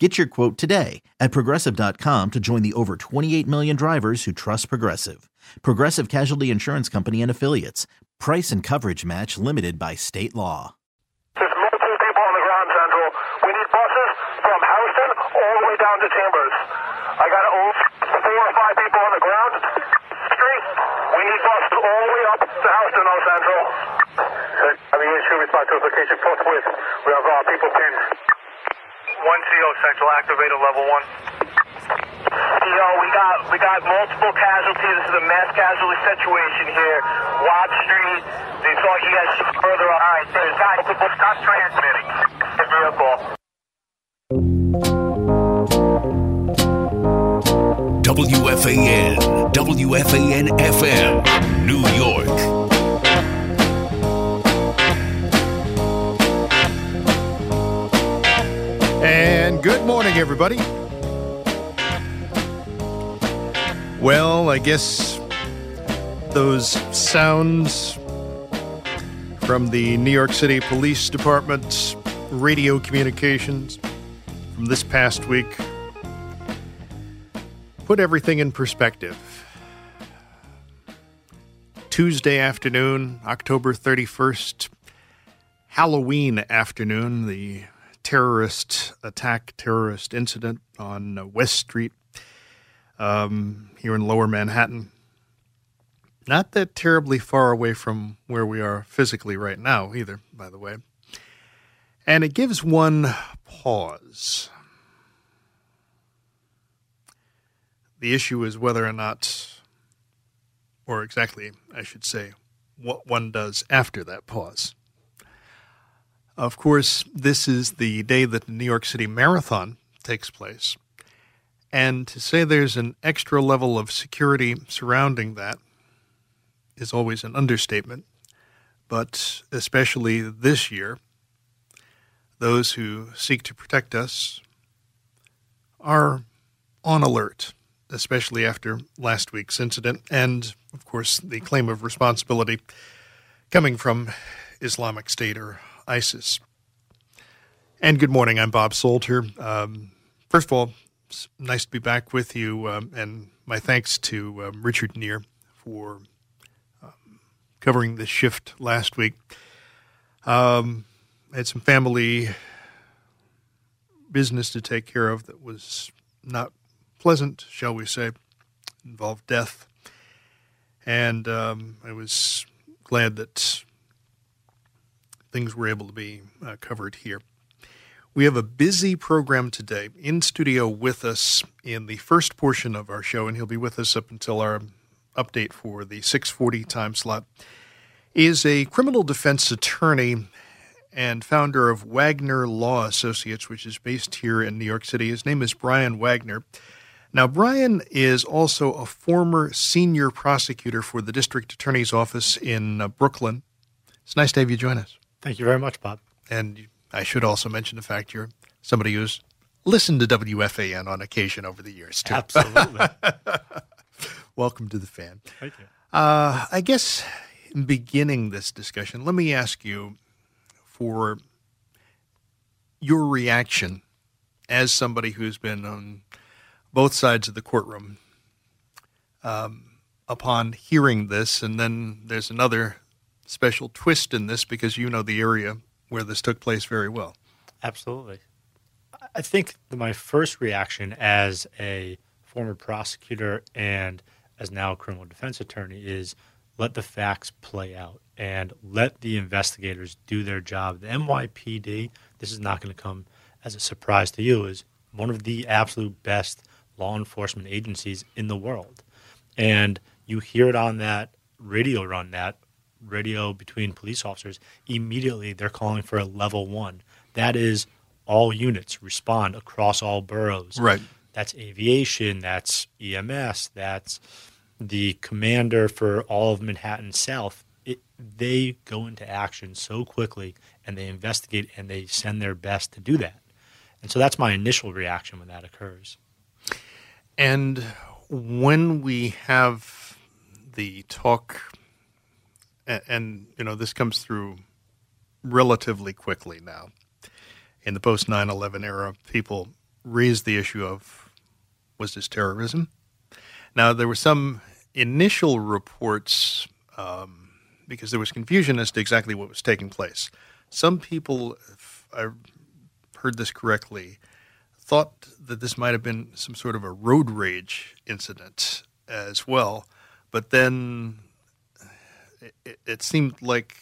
Get your quote today at progressive.com to join the over 28 million drivers who trust Progressive. Progressive Casualty Insurance Company and Affiliates. Price and coverage match limited by state law. There's multiple people on the ground, Central. We need buses from Houston all the way down to Chambers. I got four or five people on the ground. Street. We need buses all the way up to Houston, on Central. I mean, issue response to location forthwith. We have uh, people pinned. One CO Central activated level one. Yo, we got we got multiple casualties. This is a mass casualty situation here. Watt Street. They thought you guys further. All right, there's guys. Stop transmitting. Give me a. WFAN, WFAN FM, New York. And good morning, everybody. Well, I guess those sounds from the New York City Police Department's radio communications from this past week put everything in perspective. Tuesday afternoon, October 31st, Halloween afternoon, the terrorist attack, terrorist incident on uh, West Street um, here in lower Manhattan. Not that terribly far away from where we are physically right now, either, by the way. And it gives one pause. The issue is whether or not, or exactly, I should say, what one does after that pause. Of course, this is the day that the New York City Marathon takes place. And to say there's an extra level of security surrounding that is always an understatement. But especially this year, those who seek to protect us are on alert, especially after last week's incident and, of course, the claim of responsibility coming from Islamic State or ISIS. And good morning. I'm Bob Salter. Um, first of all, it's nice to be back with you, um, and my thanks to um, Richard Neer for um, covering the shift last week. Um, I had some family business to take care of that was not pleasant, shall we say, involved death, and um, I was glad that things were able to be uh, covered here. We have a busy program today. In studio with us in the first portion of our show, and he'll be with us up until our update for the 640 time slot, is a criminal defense attorney and founder of Wagner Law Associates, which is based here in New York City. His name is Brian Wagner. Now, Brian is also a former senior prosecutor for the district attorney's office in uh, Brooklyn. It's nice to have you join us. Thank you very much, Bob. And I should also mention the fact you're somebody who's listened to WFAN on occasion over the years, too. Absolutely. Welcome to the fan. Thank you. Uh, I guess in beginning this discussion, let me ask you for your reaction as somebody who's been on both sides of the courtroom um, upon hearing this. And then there's another special twist in this because you know the area where this took place very well. Absolutely. I think my first reaction as a former prosecutor and as now a criminal defense attorney is let the facts play out and let the investigators do their job. The NYPD, this is not going to come as a surprise to you, is one of the absolute best law enforcement agencies in the world. And you hear it on that radio run, that radio between police officers, immediately they're calling for a level one. That is all units respond across all boroughs. Right. That's aviation, that's EMS, that's the commander for all of Manhattan South. it, they go into action so quickly and they investigate and they send their best to do that. And so that's my initial reaction when that occurs. And when we have the talk, and, and, you know, this comes through relatively quickly now. In the post 9 11 era, people raised the issue of was this terrorism? Now, there were some initial reports um, because there was confusion as to exactly what was taking place. Some people, if I heard this correctly, thought that this might have been some sort of a road rage incident as well, but then it, it seemed like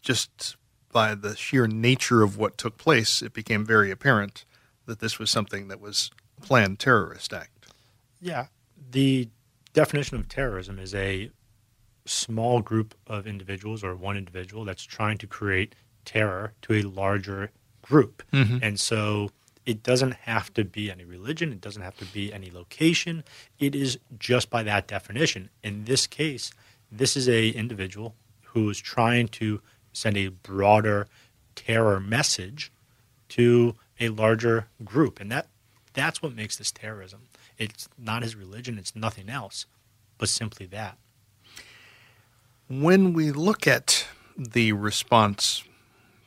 just by the sheer nature of what took place, it became very apparent that this was something that was a planned terrorist act. Yeah. The definition of terrorism is a small group of individuals or one individual that's trying to create terror to a larger group. Mm-hmm. And so it doesn't have to be any religion, it doesn't have to be any location. It is just by that definition. In this case, this is a individual who is trying to send a broader terror message to a larger group. And that that's what makes this terrorism. It's not his religion, it's nothing else, but simply that. When we look at the response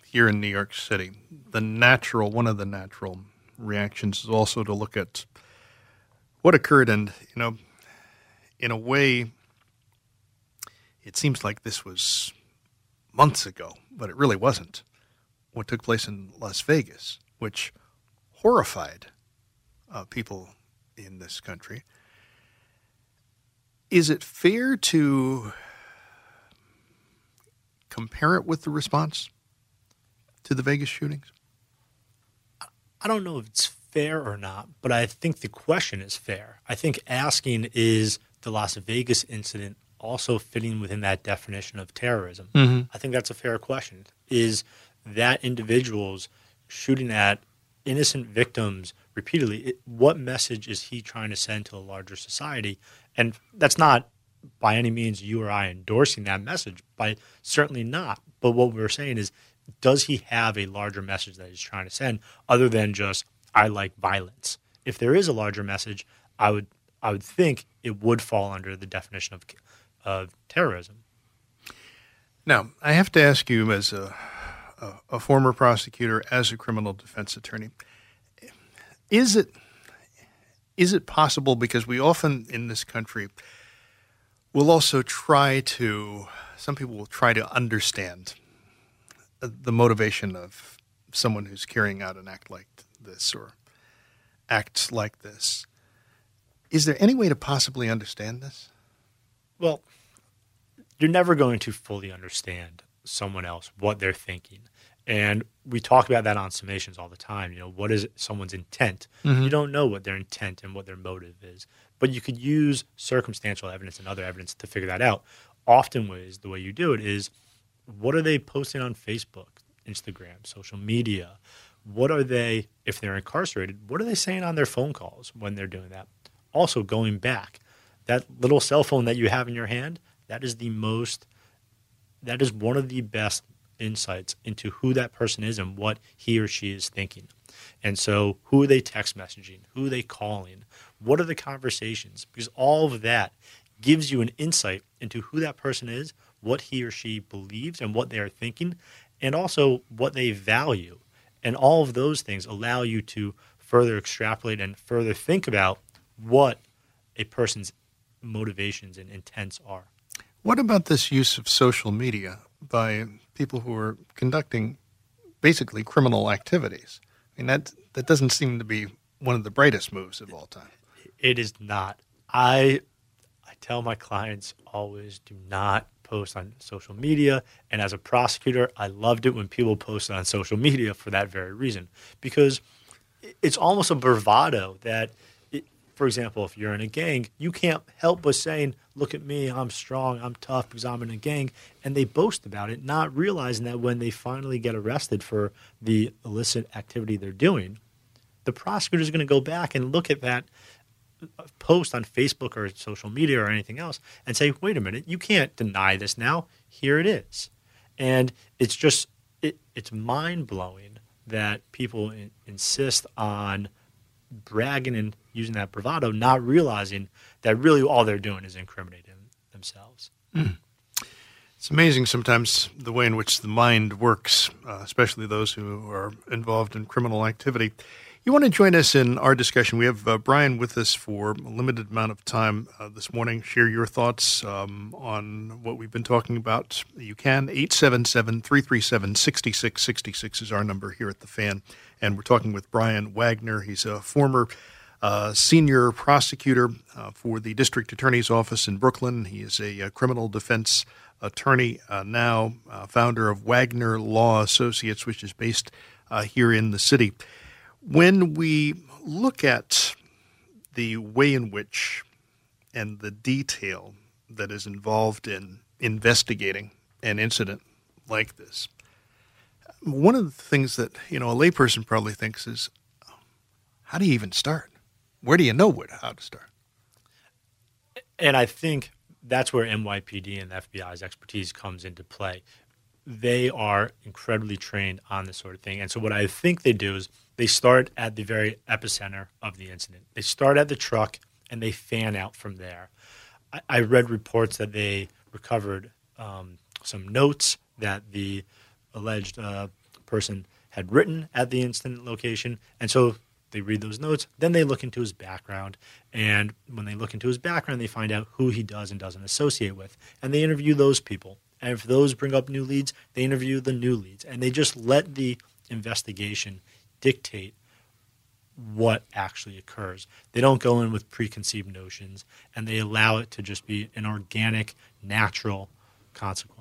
here in New York City, the natural one of the natural reactions is also to look at what occurred and you know in a way it seems like this was months ago, but it really wasn't. What took place in Las Vegas, which horrified uh, people in this country. Is it fair to compare it with the response to the Vegas shootings? I don't know if it's fair or not, but I think the question is fair. I think asking is the Las Vegas incident also fitting within that definition of terrorism? Mm-hmm. I think that's a fair question. Is that individuals shooting at innocent victims repeatedly, it, what message is he trying to send to a larger society? And that's not by any means you or I endorsing that message, by certainly not. But what we're saying is, does he have a larger message that he's trying to send other than just I like violence? If there is a larger message, I would I would think it would fall under the definition of of terrorism. Now, I have to ask you, as a, a, a former prosecutor, as a criminal defense attorney, is it is it possible because we often in this country will also try to some people will try to understand the motivation of someone who's carrying out an act like this or acts like this is there any way to possibly understand this well you're never going to fully understand someone else what they're thinking and we talk about that on summations all the time. You know, what is someone's intent? Mm-hmm. You don't know what their intent and what their motive is, but you could use circumstantial evidence and other evidence to figure that out. Often, ways the way you do it is, what are they posting on Facebook, Instagram, social media? What are they, if they're incarcerated, what are they saying on their phone calls when they're doing that? Also, going back, that little cell phone that you have in your hand, that is the most, that is one of the best insights into who that person is and what he or she is thinking. And so, who are they text messaging? Who are they calling? What are the conversations? Because all of that gives you an insight into who that person is, what he or she believes, and what they are thinking, and also what they value. And all of those things allow you to further extrapolate and further think about what a person's motivations and intents are. What about this use of social media by people who are conducting basically criminal activities. I mean, that, that doesn't seem to be one of the brightest moves of all time. It is not. I, I tell my clients always do not post on social media. And as a prosecutor, I loved it when people posted on social media for that very reason, because it's almost a bravado that – for example, if you're in a gang, you can't help but saying, "Look at me, I'm strong, I'm tough because I'm in a gang," and they boast about it, not realizing that when they finally get arrested for the illicit activity they're doing, the prosecutor is going to go back and look at that uh, post on Facebook or social media or anything else and say, wait a minute, you can't deny this now. Here it is. And it's just, it, it's mind blowing that people in, insist on bragging and using that bravado, not realizing that really all they're doing is incriminating themselves. Mm. It's amazing sometimes the way in which the mind works, uh, especially those who are involved in criminal activity. You want to join us in our discussion? We have uh, Brian with us for a limited amount of time uh, this morning. Share your thoughts um, on what we've been talking about. You can. 877 337 6666 is our number here at The Fan. And we're talking with Brian Wagner. He's a former uh, senior prosecutor uh, for the district attorney's office in Brooklyn. He is a, a criminal defense attorney uh, now, uh, founder of Wagner Law Associates, which is based uh, here in the city. When we look at the way in which and the detail that is involved in investigating an incident like this, one of the things that you know a layperson probably thinks is, how do you even start? Where do you know what, how to start? And I think that's where NYPD and the FBI's expertise comes into play. They are incredibly trained on this sort of thing. And so, what I think they do is they start at the very epicenter of the incident. They start at the truck and they fan out from there. I, I read reports that they recovered um, some notes that the alleged uh, person had written at the incident location. And so they read those notes, then they look into his background. And when they look into his background, they find out who he does and doesn't associate with. And they interview those people. And if those bring up new leads, they interview the new leads. And they just let the investigation dictate what actually occurs. They don't go in with preconceived notions and they allow it to just be an organic, natural consequence.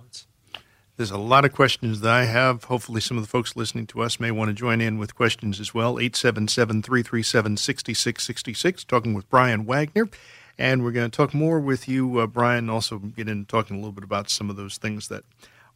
There's a lot of questions that I have. Hopefully, some of the folks listening to us may want to join in with questions as well. 877 337 6666, talking with Brian Wagner. And we're going to talk more with you, uh, Brian, also get into talking a little bit about some of those things that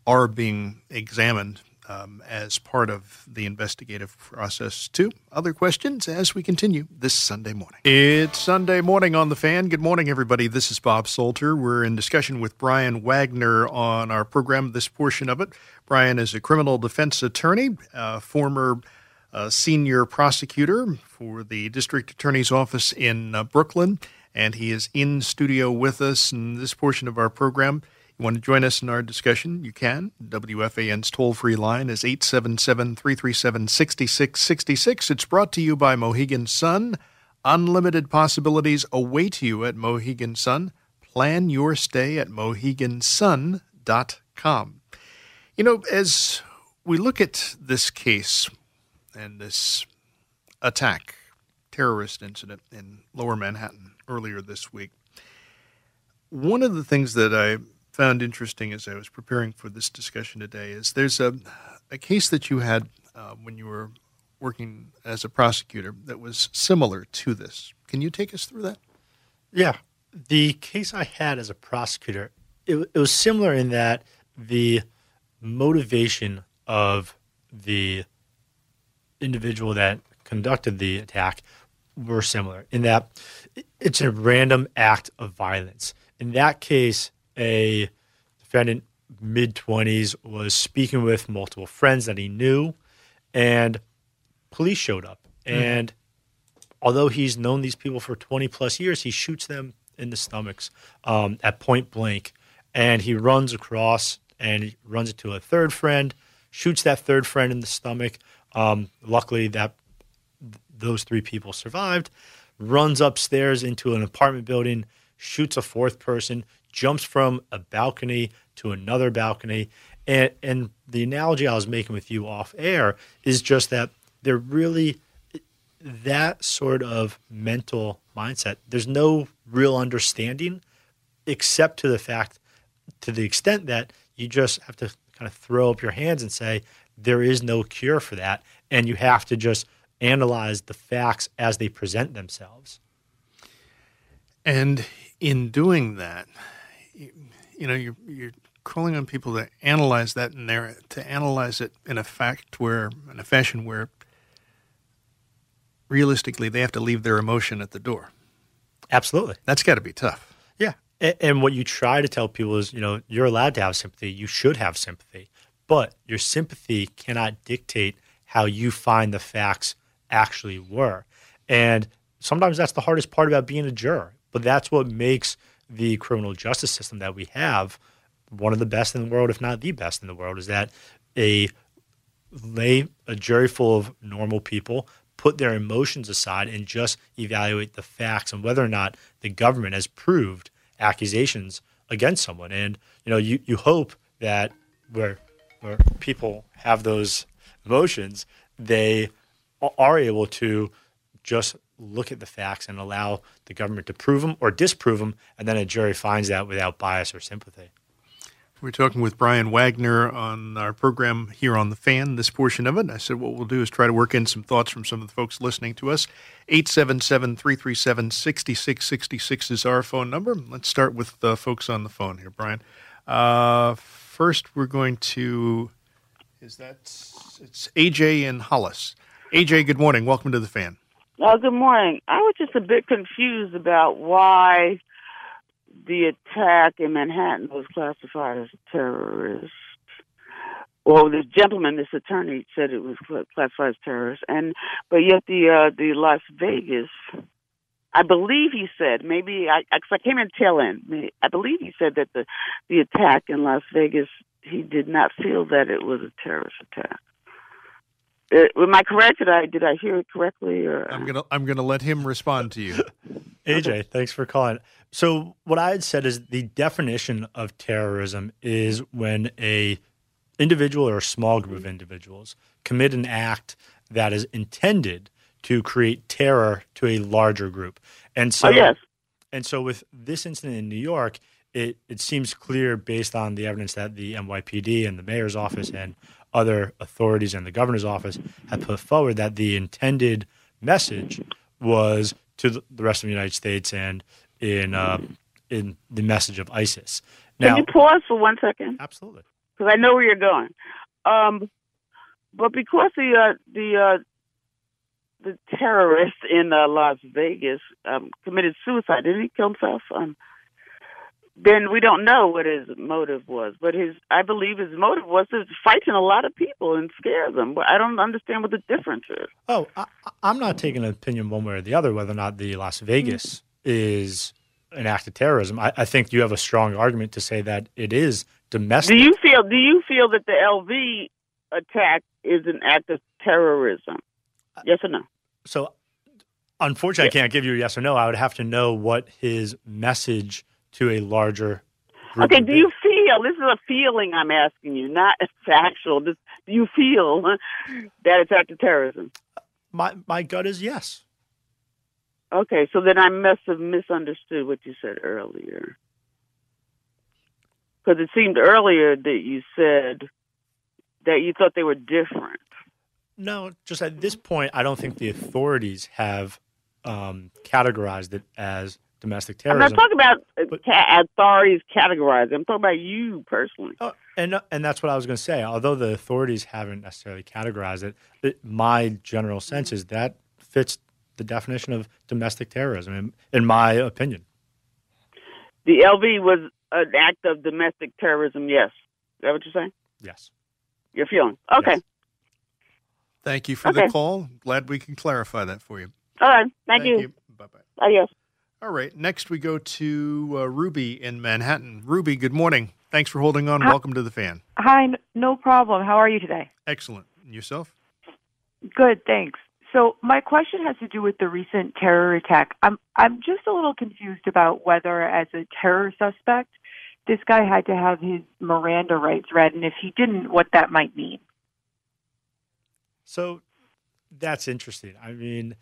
are being examined um, as part of the investigative process too. Other questions as we continue this Sunday morning. It's Sunday morning on the fan. Good morning, everybody. This is Bob Salter. We're in discussion with Brian Wagner on our program. This portion of it. Brian is a criminal defense attorney, uh, former uh, senior prosecutor for the district attorney's office in uh, Brooklyn, and he is in studio with us in this portion of our program. You want to join us in our discussion? You can. WFAN's toll free line is 877 337 6666. It's brought to you by Mohegan Sun. Unlimited possibilities await you at Mohegan Sun. Plan your stay at mohegansun.com. You know, as we look at this case and this attack, terrorist incident in lower Manhattan earlier this week, one of the things that I found interesting as I was preparing for this discussion today is there's a, a case that you had uh, when you were working as a prosecutor that was similar to this. Can you take us through that? Yeah. The case I had as a prosecutor, it, it was similar in that the motivation of the individual that conducted the attack were similar in that it's a random act of violence. In that case, a defendant mid 20s was speaking with multiple friends that he knew and police showed up. Mm-hmm. and although he's known these people for 20 plus years he shoots them in the stomachs um, at point blank. And he runs across and he runs into a third friend shoots that third friend in the stomach. Um, luckily that those three people survived. Runs upstairs into an apartment building shoots a fourth person jumps from a balcony to another balcony. And, and the analogy I was making with you off air is just that they're really that sort of mental mindset. There's no real understanding except to the fact, to the extent that you just have to kind of throw up your hands and say, there is no cure for that. And you have to just analyze the facts as they present themselves. And in doing that, you know, you're, you're calling on people to analyze that in there, to analyze it in a fact where, in a fashion where realistically they have to leave their emotion at the door. Absolutely. That's got to be tough. Yeah. And, and what you try to tell people is, you know, you're allowed to have sympathy. You should have sympathy. But your sympathy cannot dictate how you find the facts actually were. And sometimes that's the hardest part about being a juror. But that's what makes the criminal justice system that we have one of the best in the world, if not the best in the world, is that a lay a jury full of normal people put their emotions aside and just evaluate the facts and whether or not the government has proved accusations against someone. And you know, you, you hope that where where people have those emotions, they are able to just look at the facts and allow the government to prove them or disprove them, and then a jury finds that without bias or sympathy. We're talking with Brian Wagner on our program here on The Fan, this portion of it. I said what we'll do is try to work in some thoughts from some of the folks listening to us. 877 337 6666 is our phone number. Let's start with the folks on the phone here, Brian. Uh, first, we're going to, is that, it's AJ in Hollis. AJ, good morning. Welcome to The Fan. Oh, good morning. I was just a bit confused about why the attack in Manhattan was classified as terrorist. Well, this gentleman, this attorney, said it was classified as terrorist, and but yet the uh, the Las Vegas, I believe he said maybe I cause I came in tail end. I believe he said that the the attack in Las Vegas he did not feel that it was a terrorist attack. Uh, am I correct? Did I did I hear it correctly? Or I'm gonna I'm gonna let him respond to you. AJ, thanks for calling. So what I had said is the definition of terrorism is when a individual or a small group of individuals commit an act that is intended to create terror to a larger group. And so oh, yes. and so with this incident in New York, it, it seems clear based on the evidence that the NYPD and the mayor's office and other authorities and the governor's office have put forward that the intended message was to the rest of the United States and in uh, in the message of ISIS. Now, Can you pause for one second? Absolutely, because I know where you're going. Um, but because the uh, the uh, the terrorist in uh, Las Vegas um, committed suicide, didn't he kill himself? Um, then we don't know what his motive was. But his, I believe his motive was to frighten a lot of people and scare them. But I don't understand what the difference is. Oh, I, am not taking an opinion one way or the other whether or not the Las Vegas mm-hmm. is an act of terrorism. I, I, think you have a strong argument to say that it is domestic. Do you feel? Do you feel that the LV attack is an act of terrorism? Yes or no? So, unfortunately, I can't give you a yes or no. I would have to know what his message to a larger Okay, do you feel this is a feeling I'm asking you, not factual. This, do you feel that it's act of terrorism? My my gut is yes. Okay, so then I must have misunderstood what you said earlier. Because it seemed earlier that you said that you thought they were different. No, just at this point, I don't think the authorities have um, categorized it as domestic terrorism. I'm not talking about uh, ca- authorities categorizing. I'm talking about you personally. Oh, and and that's what I was going to say. Although the authorities haven't necessarily categorized it, it, my general sense is that fits the definition of domestic terrorism, in, in my opinion. The LV was an act of domestic terrorism. Yes, is that what you're saying? Yes. You're feeling okay. Yes. Thank you for okay. the call. Glad we can clarify that for you. All right. Thank, Thank you. you. Bye bye. Adios. All right. Next, we go to uh, Ruby in Manhattan. Ruby, good morning. Thanks for holding on. Hi. Welcome to the fan. Hi. No problem. How are you today? Excellent. And yourself? Good. Thanks. So my question has to do with the recent terror attack. I'm I'm just a little confused about whether, as a terror suspect, this guy had to have his Miranda rights read, and if he didn't, what that might mean. So that's interesting. I mean,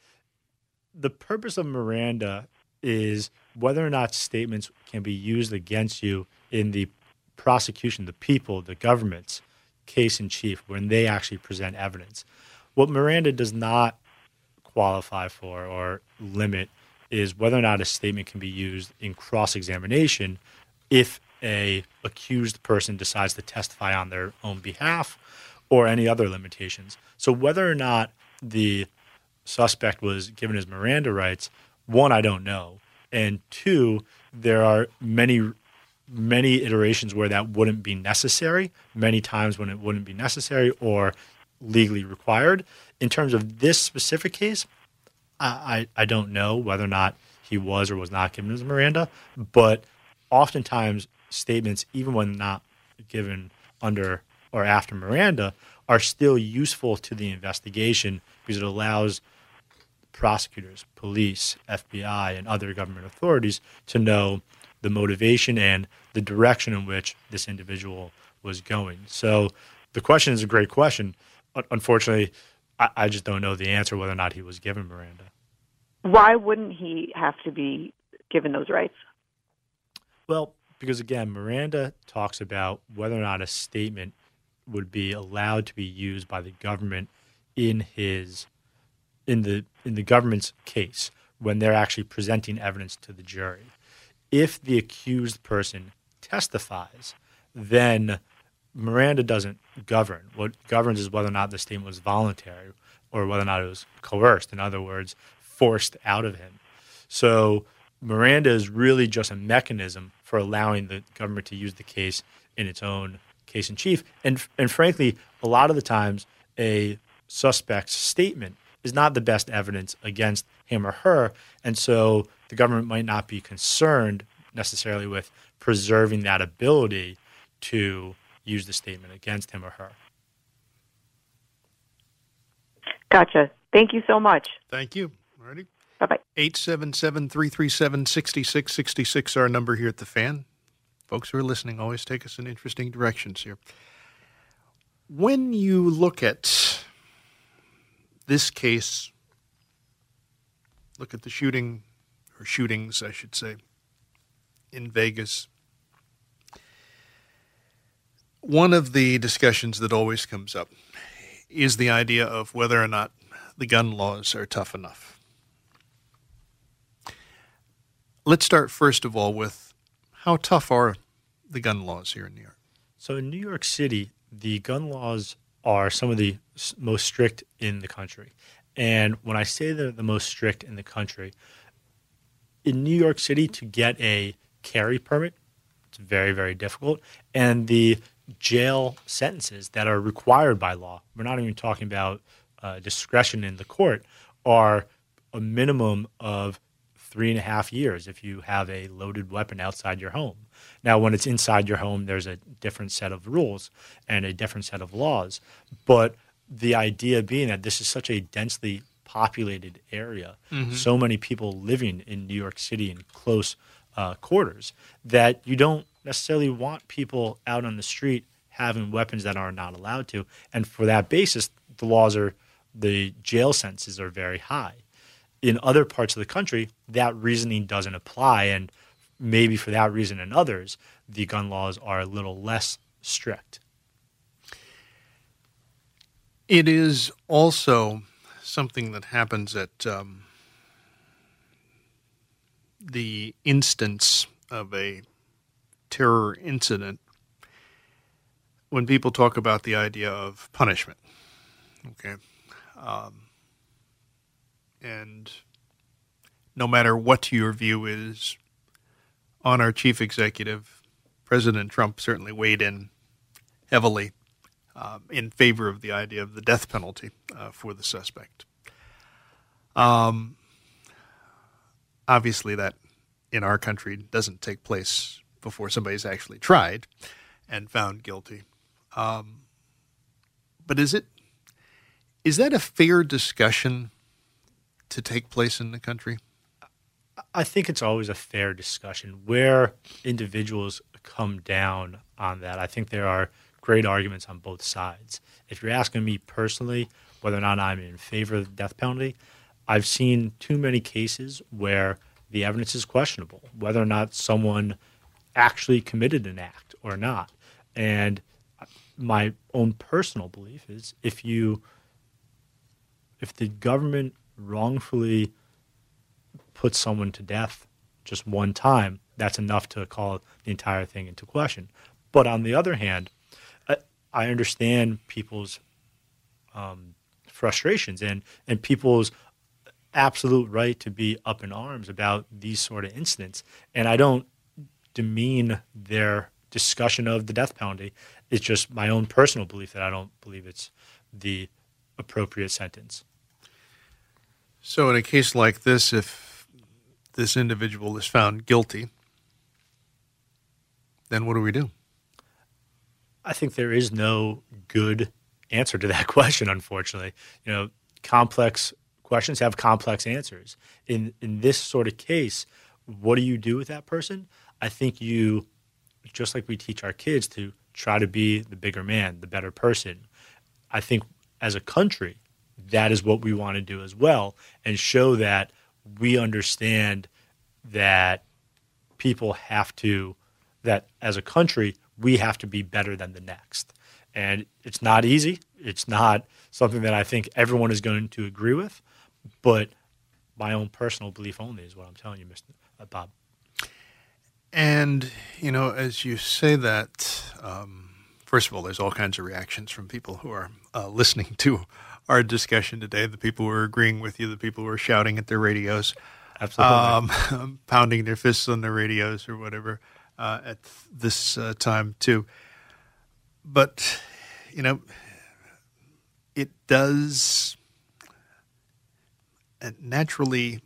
the purpose of Miranda is whether or not statements can be used against you in the prosecution, the people, the government's case in chief, when they actually present evidence. What Miranda does not qualify for or limit is whether or not a statement can be used in cross examination if a accused person decides to testify on their own behalf or any other limitations. So whether or not the suspect was given his Miranda rights one, I don't know. and two, there are many many iterations where that wouldn't be necessary, many times when it wouldn't be necessary or legally required. In terms of this specific case, I, I, I don't know whether or not he was or was not given his Miranda, but oftentimes statements, even when not given under or after Miranda, are still useful to the investigation because it allows prosecutors, police, FBI, and other government authorities to know the motivation and the direction in which this individual was going. So the question is a great question. Unfortunately, I, I just don't know the answer whether or not he was given Miranda. Why wouldn't he have to be given those rights? Well, because again, Miranda talks about whether or not a statement would be allowed to be used by the government in his in the in the government's case when they're actually presenting evidence to the jury. If the accused person testifies, then Miranda doesn't govern. What governs is whether or not the statement was voluntary or whether or not it was coerced. In other words, forced out of him. So Miranda is really just a mechanism for allowing the government to use the case in its own case in chief. And and frankly, a lot of the times a suspect's statement is not the best evidence against him or her, and so the government might not be concerned necessarily with preserving that ability to use the statement against him or her. Gotcha. Thank you so much. Thank you. Alrighty. Bye bye. 877 337 6666, our number here at the fan. Folks who are listening always take us in interesting directions here. When you look at this case, look at the shooting, or shootings, I should say, in Vegas, one of the discussions that always comes up is the idea of whether or not the gun laws are tough enough. Let's start first of all with how tough are the gun laws here in New York? So in New York City, the gun laws are some of the most strict in the country. And when I say they're the most strict in the country, in New York City to get a carry permit, it's very, very difficult. And the jail sentences that are required by law, we're not even talking about uh, discretion in the court, are a minimum of three and a half years if you have a loaded weapon outside your home. Now, when it's inside your home, there's a different set of rules and a different set of laws. But the idea being that this is such a densely populated area, mm-hmm. so many people living in New York City in close uh, quarters, that you don't necessarily want people out on the street having weapons that are not allowed to. And for that basis, the laws are, the jail sentences are very high in other parts of the country, that reasoning doesn't apply. And maybe for that reason and others, the gun laws are a little less strict. It is also something that happens at um, the instance of a terror incident when people talk about the idea of punishment. Okay. Um, and no matter what your view is on our chief executive, President Trump certainly weighed in heavily um, in favor of the idea of the death penalty uh, for the suspect. Um, obviously, that in our country doesn't take place before somebody's actually tried and found guilty. Um, but is it is that a fair discussion to take place in the country? I think it's always a fair discussion where individuals come down on that. I think there are great arguments on both sides. If you're asking me personally whether or not I'm in favor of the death penalty, I've seen too many cases where the evidence is questionable, whether or not someone actually committed an act or not. And my own personal belief is if you if the government wrongfully put someone to death just one time, that's enough to call the entire thing into question. But on the other hand, I, understand people's um, frustrations and, and people's absolute right to be up in arms about these sort of incidents. And I don't demean their discussion of the death penalty. It's just my own personal belief that I don't believe it's the appropriate sentence. So, in a case like this, if this individual is found guilty, then what do we do? I think there is no good answer to that question, unfortunately. You know, complex questions have complex answers. In in this sort of case, what do you do with that person? I think you just like we teach our kids to try to be the bigger man, the better person. I think as a country, that is what we want to do as well and show that we understand that people have to that as a country we have to be better than the next. And it's not easy. It's not something that I think everyone is going to agree with, but my own personal belief only is what I'm telling you, Mr. Uh, Bob. And, you know, as you say that, um, first of all, there's all kinds of reactions from people who are uh, listening to our discussion today the people who are agreeing with you, the people who are shouting at their radios, Absolutely. um, pounding their fists on their radios or whatever uh, at this uh, time, too. But, you know, it does naturally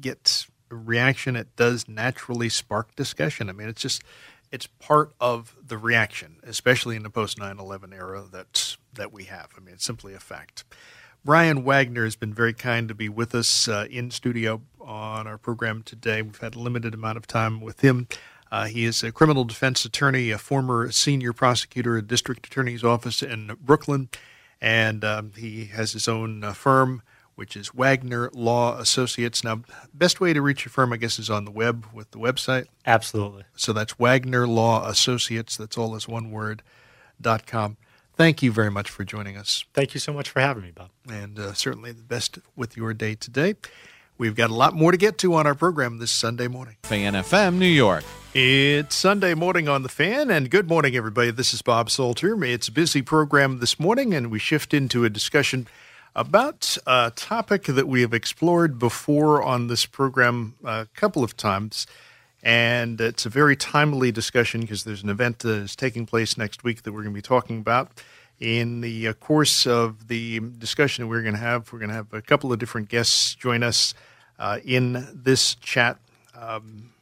get reaction. It does naturally spark discussion. I mean, it's just it's part of the reaction, especially in the post 9/11 era that that we have. I mean, it's simply a fact. Brian Wagner has been very kind to be with us uh, in studio on our program today. We've had a limited amount of time with him. Uh, he is a criminal defense attorney, a former senior prosecutor at district attorney's office in Brooklyn, and um, he has his own uh, firm, which is Wagner Law Associates. Now, best way to reach your firm, I guess, is on the web with the website. Absolutely. So that's Wagner Law Associates. That's all as one word. dot com. Thank you very much for joining us, Thank you so much for having me, Bob. and uh, certainly the best with your day today. We've got a lot more to get to on our program this Sunday morning. Fan FM New York. It's Sunday morning on the fan, and good morning, everybody. This is Bob Salter. It's a busy program this morning, and we shift into a discussion about a topic that we have explored before on this program a couple of times. And it's a very timely discussion because there's an event that is taking place next week that we're going to be talking about. In the uh, course of the discussion that we're going to have, we're going to have a couple of different guests join us uh, in this chat. Um,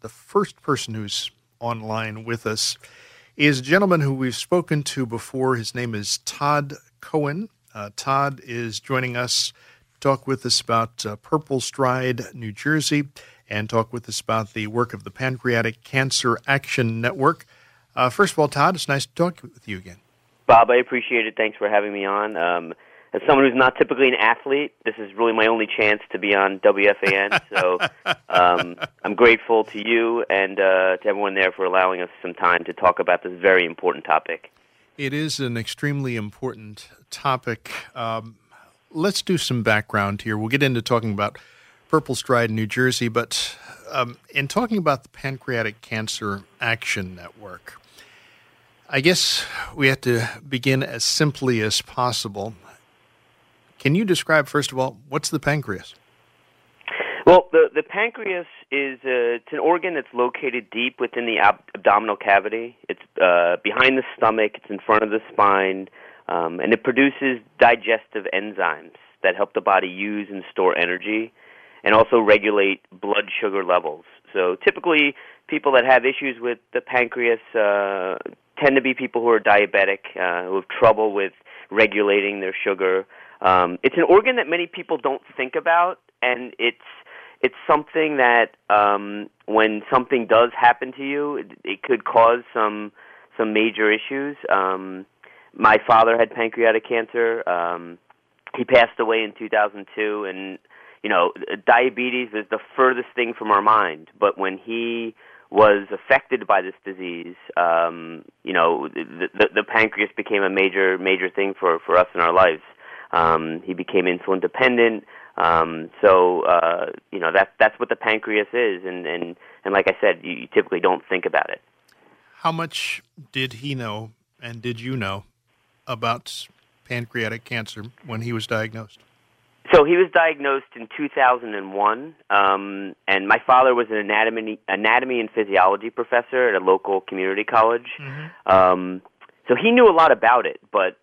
the first person who's online with us is a gentleman who we've spoken to before. His name is Todd Cohen. Uh, Todd is joining us to talk with us about uh, Purple Stride, New Jersey, and talk with us about the work of the Pancreatic Cancer Action Network. Uh, first of all, Todd, it's nice to talk with you again. Bob, I appreciate it. Thanks for having me on. Um, as someone who's not typically an athlete, this is really my only chance to be on WFAN. So um, I'm grateful to you and uh, to everyone there for allowing us some time to talk about this very important topic. It is an extremely important topic. Um, let's do some background here. We'll get into talking about Purple Stride, in New Jersey, but um, in talking about the Pancreatic Cancer Action Network, I guess we have to begin as simply as possible. Can you describe, first of all, what's the pancreas? Well, the the pancreas is it's an organ that's located deep within the ab- abdominal cavity. It's uh, behind the stomach. It's in front of the spine, um, and it produces digestive enzymes that help the body use and store energy, and also regulate blood sugar levels. So typically, people that have issues with the pancreas uh, tend to be people who are diabetic, uh, who have trouble with regulating their sugar. Um, it's an organ that many people don't think about, and it's it's something that um, when something does happen to you, it, it could cause some some major issues. Um, my father had pancreatic cancer. Um, he passed away in 2002, and you know, diabetes is the furthest thing from our mind. But when he was affected by this disease, um, you know, the, the, the pancreas became a major major thing for for us in our lives. Um, he became insulin dependent. Um, so uh, you know that's that's what the pancreas is, and and and like I said, you, you typically don't think about it. How much did he know, and did you know, about pancreatic cancer when he was diagnosed? So he was diagnosed in 2001, um, and my father was an anatomy anatomy and physiology professor at a local community college. Um, so he knew a lot about it, but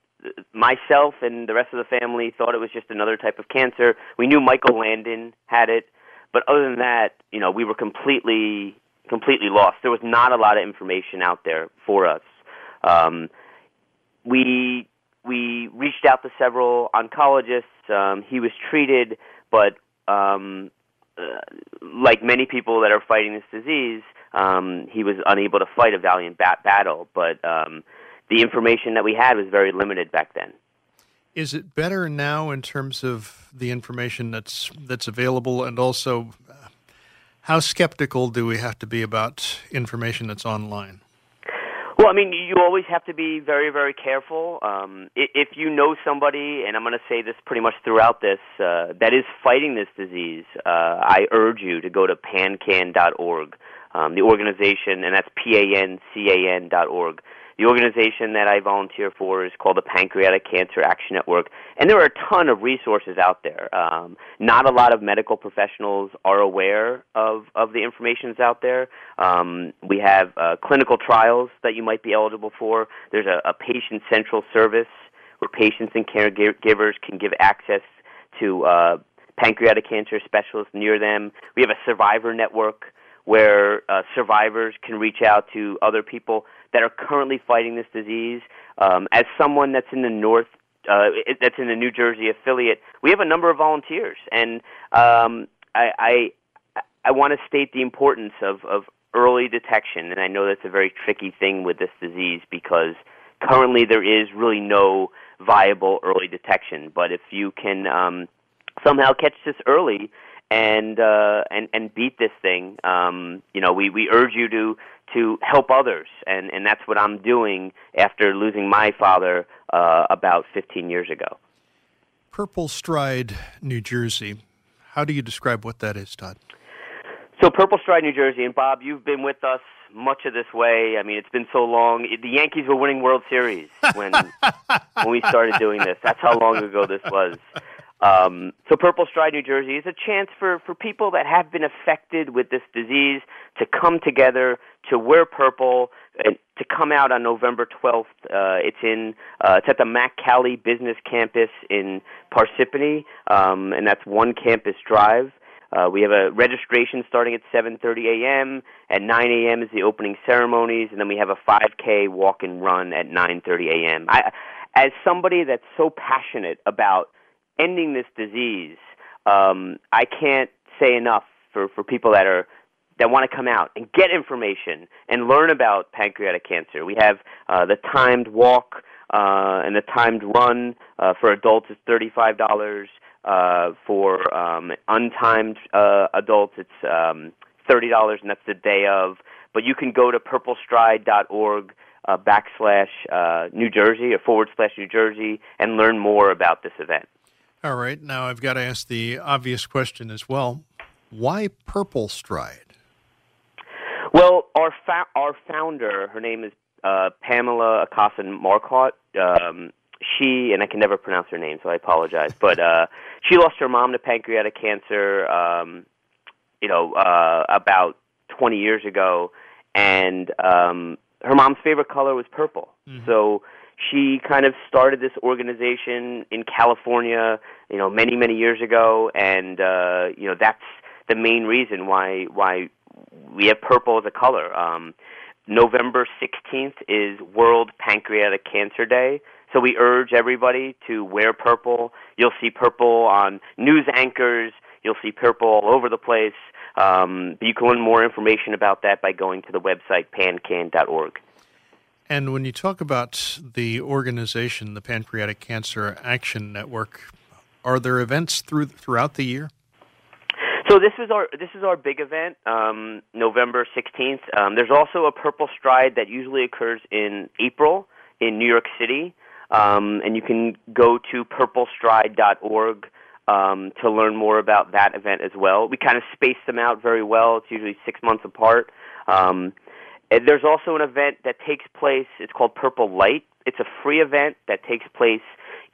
myself and the rest of the family thought it was just another type of cancer. We knew Michael Landon had it, but other than that, you know, we were completely completely lost. There was not a lot of information out there for us. Um, we we reached out to several oncologists. Um, he was treated, but um, uh, like many people that are fighting this disease, um, he was unable to fight a valiant bat- battle. But um, the information that we had was very limited back then. Is it better now in terms of the information that's that's available, and also uh, how skeptical do we have to be about information that's online? Well, I mean, you always have to be very, very careful. Um, if you know somebody, and I'm going to say this pretty much throughout this, uh, that is fighting this disease, uh, I urge you to go to pancan.org, um, the organization, and that's P-A-N-C-A-N dot org. The organization that I volunteer for is called the Pancreatic Cancer Action Network, and there are a ton of resources out there. Um, not a lot of medical professionals are aware of, of the information that's out there. Um, we have uh, clinical trials that you might be eligible for. There's a, a patient central service where patients and caregivers can give access to uh, pancreatic cancer specialists near them. We have a survivor network where uh, survivors can reach out to other people that are currently fighting this disease. Um, as someone that's in the north, uh, that's in the New Jersey affiliate, we have a number of volunteers, and um, I, I, I want to state the importance of, of early detection. And I know that's a very tricky thing with this disease because currently there is really no viable early detection. But if you can um, somehow catch this early and uh, and and beat this thing, um, you know, we, we urge you to to help others, and and that's what I'm doing after losing my father uh, about 15 years ago. Purple Stride, New Jersey. How do you describe what that is, Todd? So Purple Stride, New Jersey, and Bob, you've been with us much of this way. I mean, it's been so long. The Yankees were winning World Series when when we started doing this. That's how long ago this was. Um, so Purple Stride, New Jersey, is a chance for, for people that have been affected with this disease to come together to wear purple and to come out on November 12th. Uh, it's in uh, it's at the Mack-Cali Business Campus in Parsippany, um, and that's one campus drive. Uh, we have a registration starting at 7:30 a.m. At 9 a.m. is the opening ceremonies, and then we have a 5K walk and run at 9:30 a.m. I, as somebody that's so passionate about ending this disease, um, I can't say enough for, for people that are that want to come out and get information and learn about pancreatic cancer. We have uh, the timed walk uh, and the timed run uh, for adults is thirty-five dollars. Uh, for um, untimed uh, adults, it's um, thirty dollars, and that's the day of. But you can go to purplestride.org uh, backslash uh, New Jersey or forward slash New Jersey and learn more about this event. All right, now I've got to ask the obvious question as well. Why Purple Stride? Well, our fa- our founder, her name is uh, Pamela Akasan Marquardt. Um, she and I can never pronounce her name, so I apologize. But uh, she lost her mom to pancreatic cancer. Um, you know, uh, about 20 years ago, and um, her mom's favorite color was purple. So she kind of started this organization in California, you know, many many years ago, and uh, you know that's the main reason why why we have purple as a color. Um, November 16th is World Pancreatic Cancer Day. So we urge everybody to wear purple. You'll see purple on news anchors. You'll see purple all over the place. Um, you can learn more information about that by going to the website pancan.org. And when you talk about the organization, the Pancreatic Cancer Action Network, are there events through throughout the year? So this is our this is our big event, um, November sixteenth. Um, there's also a Purple Stride that usually occurs in April in New York City, um, and you can go to purplestride.org um, to learn more about that event as well. We kind of space them out very well. It's usually six months apart. Um, and there's also an event that takes place. It's called Purple Light. It's a free event that takes place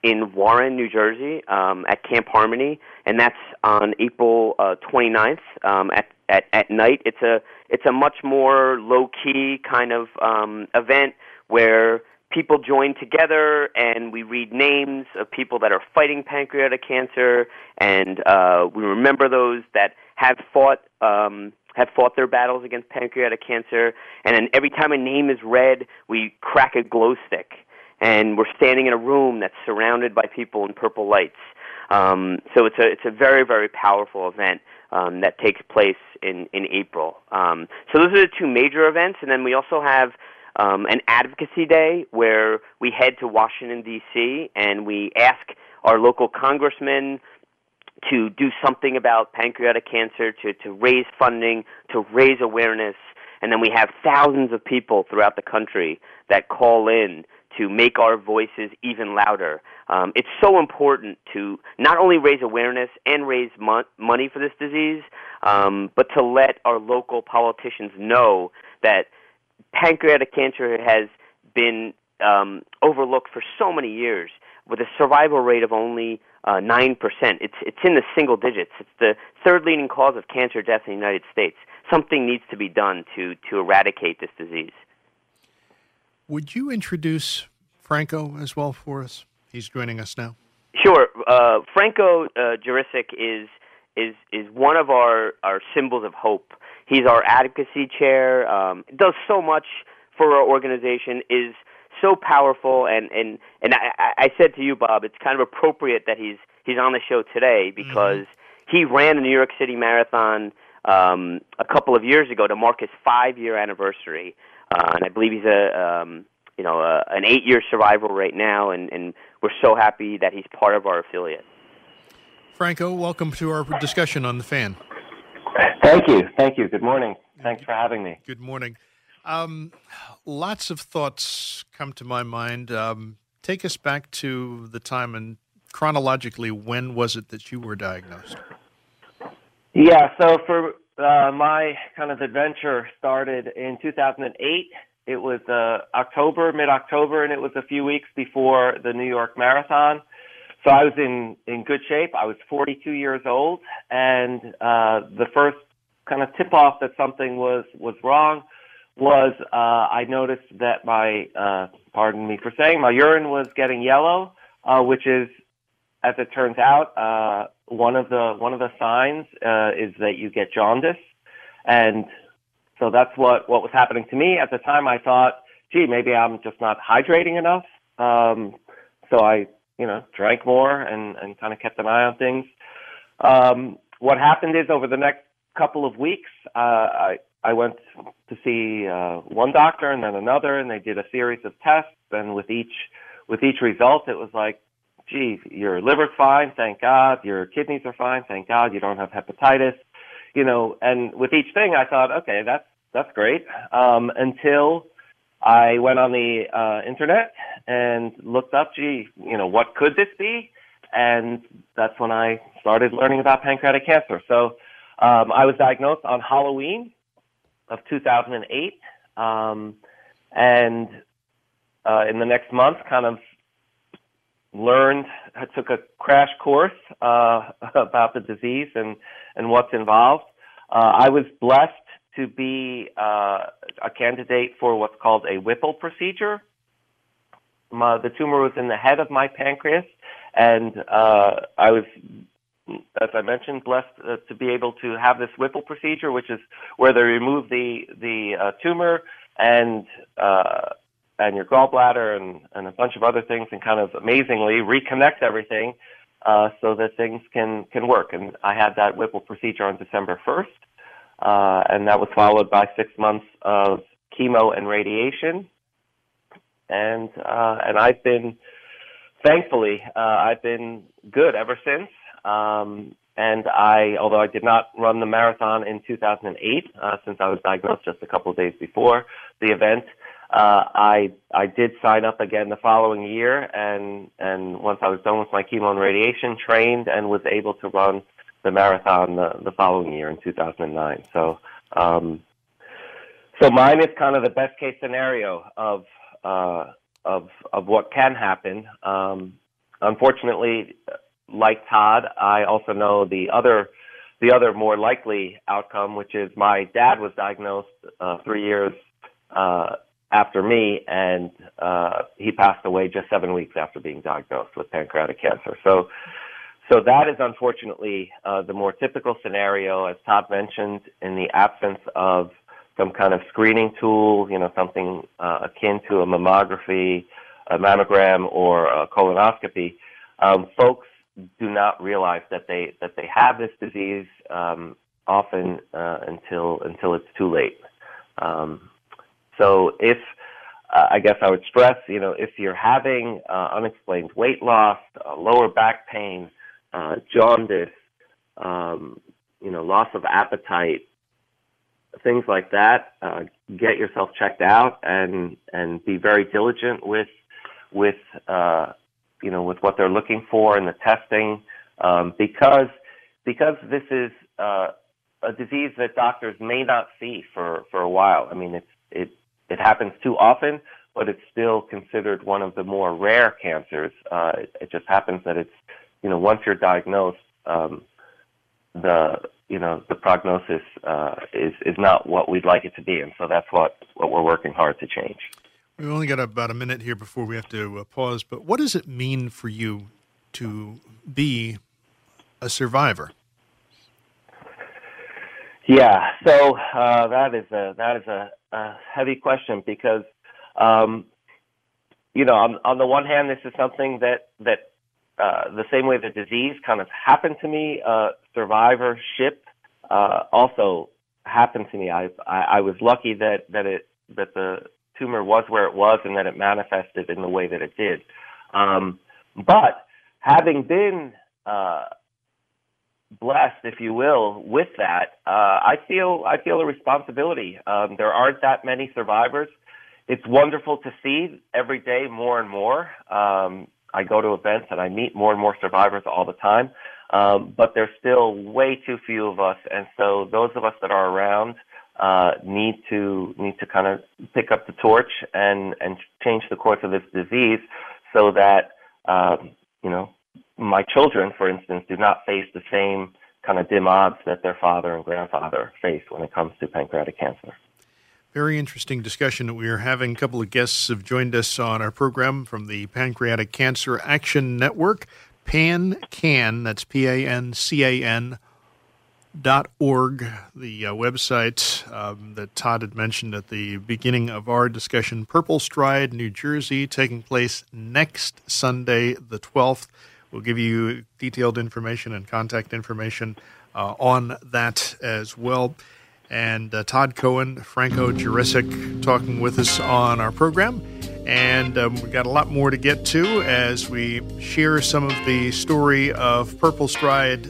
in Warren, New Jersey, um, at Camp Harmony, and that's on April uh, 29th um, at, at at night. It's a it's a much more low key kind of um, event where people join together and we read names of people that are fighting pancreatic cancer, and uh, we remember those that have fought. Um, have fought their battles against pancreatic cancer, and then every time a name is read, we crack a glow stick, and we're standing in a room that's surrounded by people in purple lights. Um, so it's a it's a very very powerful event um, that takes place in in April. Um, so those are the two major events, and then we also have um, an advocacy day where we head to Washington D.C. and we ask our local congressmen to do something about pancreatic cancer, to to raise funding, to raise awareness, and then we have thousands of people throughout the country that call in to make our voices even louder. Um, it's so important to not only raise awareness and raise mo- money for this disease, um, but to let our local politicians know that pancreatic cancer has been um, overlooked for so many years with a survival rate of only uh, 9%. It's, it's in the single digits. It's the third leading cause of cancer death in the United States. Something needs to be done to, to eradicate this disease. Would you introduce Franco as well for us? He's joining us now. Sure. Uh, Franco uh, Jurisic is is is one of our our symbols of hope. He's our advocacy chair. Um, does so much for our organization. Is so powerful, and and and I, I said to you, Bob, it's kind of appropriate that he's he's on the show today because mm-hmm. he ran the New York City Marathon um, a couple of years ago to mark his five year anniversary, uh, and I believe he's a um, you know a, an eight year survival right now, and, and we're so happy that he's part of our affiliate. Franco, welcome to our discussion on the fan. Thank you, thank you. Good morning. Thanks for having me. Good morning. Um, lots of thoughts come to my mind. Um, take us back to the time and chronologically, when was it that you were diagnosed? Yeah, so for uh, my kind of adventure started in 2008. It was uh, October, mid-October, and it was a few weeks before the New York Marathon. So I was in in good shape. I was 42 years old, and uh, the first kind of tip off that something was was wrong was uh, I noticed that my, uh, pardon me for saying, my urine was getting yellow, uh, which is, as it turns out, uh, one of the one of the signs uh, is that you get jaundice, and so that's what what was happening to me at the time. I thought, gee, maybe I'm just not hydrating enough. Um, so I, you know, drank more and and kind of kept an eye on things. Um, what happened is over the next couple of weeks, uh, I I went to see uh, one doctor and then another, and they did a series of tests. And with each with each result, it was like, gee, your liver's fine, thank God. Your kidneys are fine, thank God. You don't have hepatitis, you know. And with each thing, I thought, okay, that's that's great. Um, until I went on the uh, internet and looked up, gee, you know, what could this be? And that's when I started learning about pancreatic cancer. So um, I was diagnosed on Halloween of 2008. Um, and uh, in the next month, kind of learned, I took a crash course uh, about the disease and, and what's involved. Uh, I was blessed to be uh, a candidate for what's called a Whipple procedure. My, the tumor was in the head of my pancreas, and uh, I was as I mentioned, blessed uh, to be able to have this Whipple procedure, which is where they remove the the uh, tumor and uh, and your gallbladder and, and a bunch of other things, and kind of amazingly reconnect everything uh, so that things can can work. And I had that Whipple procedure on December 1st, uh, and that was followed by six months of chemo and radiation. And uh, and I've been thankfully uh, I've been good ever since. Um, and I, although I did not run the marathon in 2008, uh, since I was diagnosed just a couple of days before the event, uh, I I did sign up again the following year, and and once I was done with my chemo and radiation, trained and was able to run the marathon the, the following year in 2009. So um, so mine is kind of the best case scenario of uh, of of what can happen. Um, unfortunately, like Todd, I also know the other the other more likely outcome, which is my dad was diagnosed uh, three years uh, after me, and uh, he passed away just seven weeks after being diagnosed with pancreatic cancer. So, so that is unfortunately uh, the more typical scenario, as Todd mentioned, in the absence of some kind of screening tool, you know, something uh, akin to a mammography, a mammogram, or a colonoscopy. Um, folks do not realize that they that they have this disease um, often uh, until until it's too late. Um, so if uh, I guess I would stress, you know, if you're having uh, unexplained weight loss, uh, lower back pain, uh, jaundice, um, you know, loss of appetite, things like that, uh, get yourself checked out and and be very diligent with with you know, with what they're looking for in the testing, um, because because this is uh, a disease that doctors may not see for for a while. I mean, it's it it happens too often, but it's still considered one of the more rare cancers. Uh, it, it just happens that it's you know once you're diagnosed, um, the you know the prognosis uh, is is not what we'd like it to be, and so that's what what we're working hard to change. We've only got about a minute here before we have to uh, pause, but what does it mean for you to be a survivor? Yeah, so uh, that is a that is a, a heavy question because, um, you know, on, on the one hand, this is something that that uh, the same way the disease kind of happened to me, uh, survivorship uh, also happened to me. I, I I was lucky that that it that the tumor was where it was and that it manifested in the way that it did. Um, but having been uh, blessed, if you will, with that, uh, I feel I feel a responsibility. Um, there aren't that many survivors. It's wonderful to see every day more and more. Um, I go to events and I meet more and more survivors all the time, um, but there's still way too few of us. And so those of us that are around uh, need to need to kind of pick up the torch and and change the course of this disease so that um, you know my children, for instance, do not face the same kind of dim odds that their father and grandfather faced when it comes to pancreatic cancer. Very interesting discussion that we are having. A couple of guests have joined us on our program from the Pancreatic Cancer Action Network. PanCan, that's P A N C A N org, the uh, website um, that Todd had mentioned at the beginning of our discussion. Purple Stride, New Jersey, taking place next Sunday, the 12th. We'll give you detailed information and contact information uh, on that as well. And uh, Todd Cohen, Franco Jurisic talking with us on our program. And um, we've got a lot more to get to as we share some of the story of Purple Stride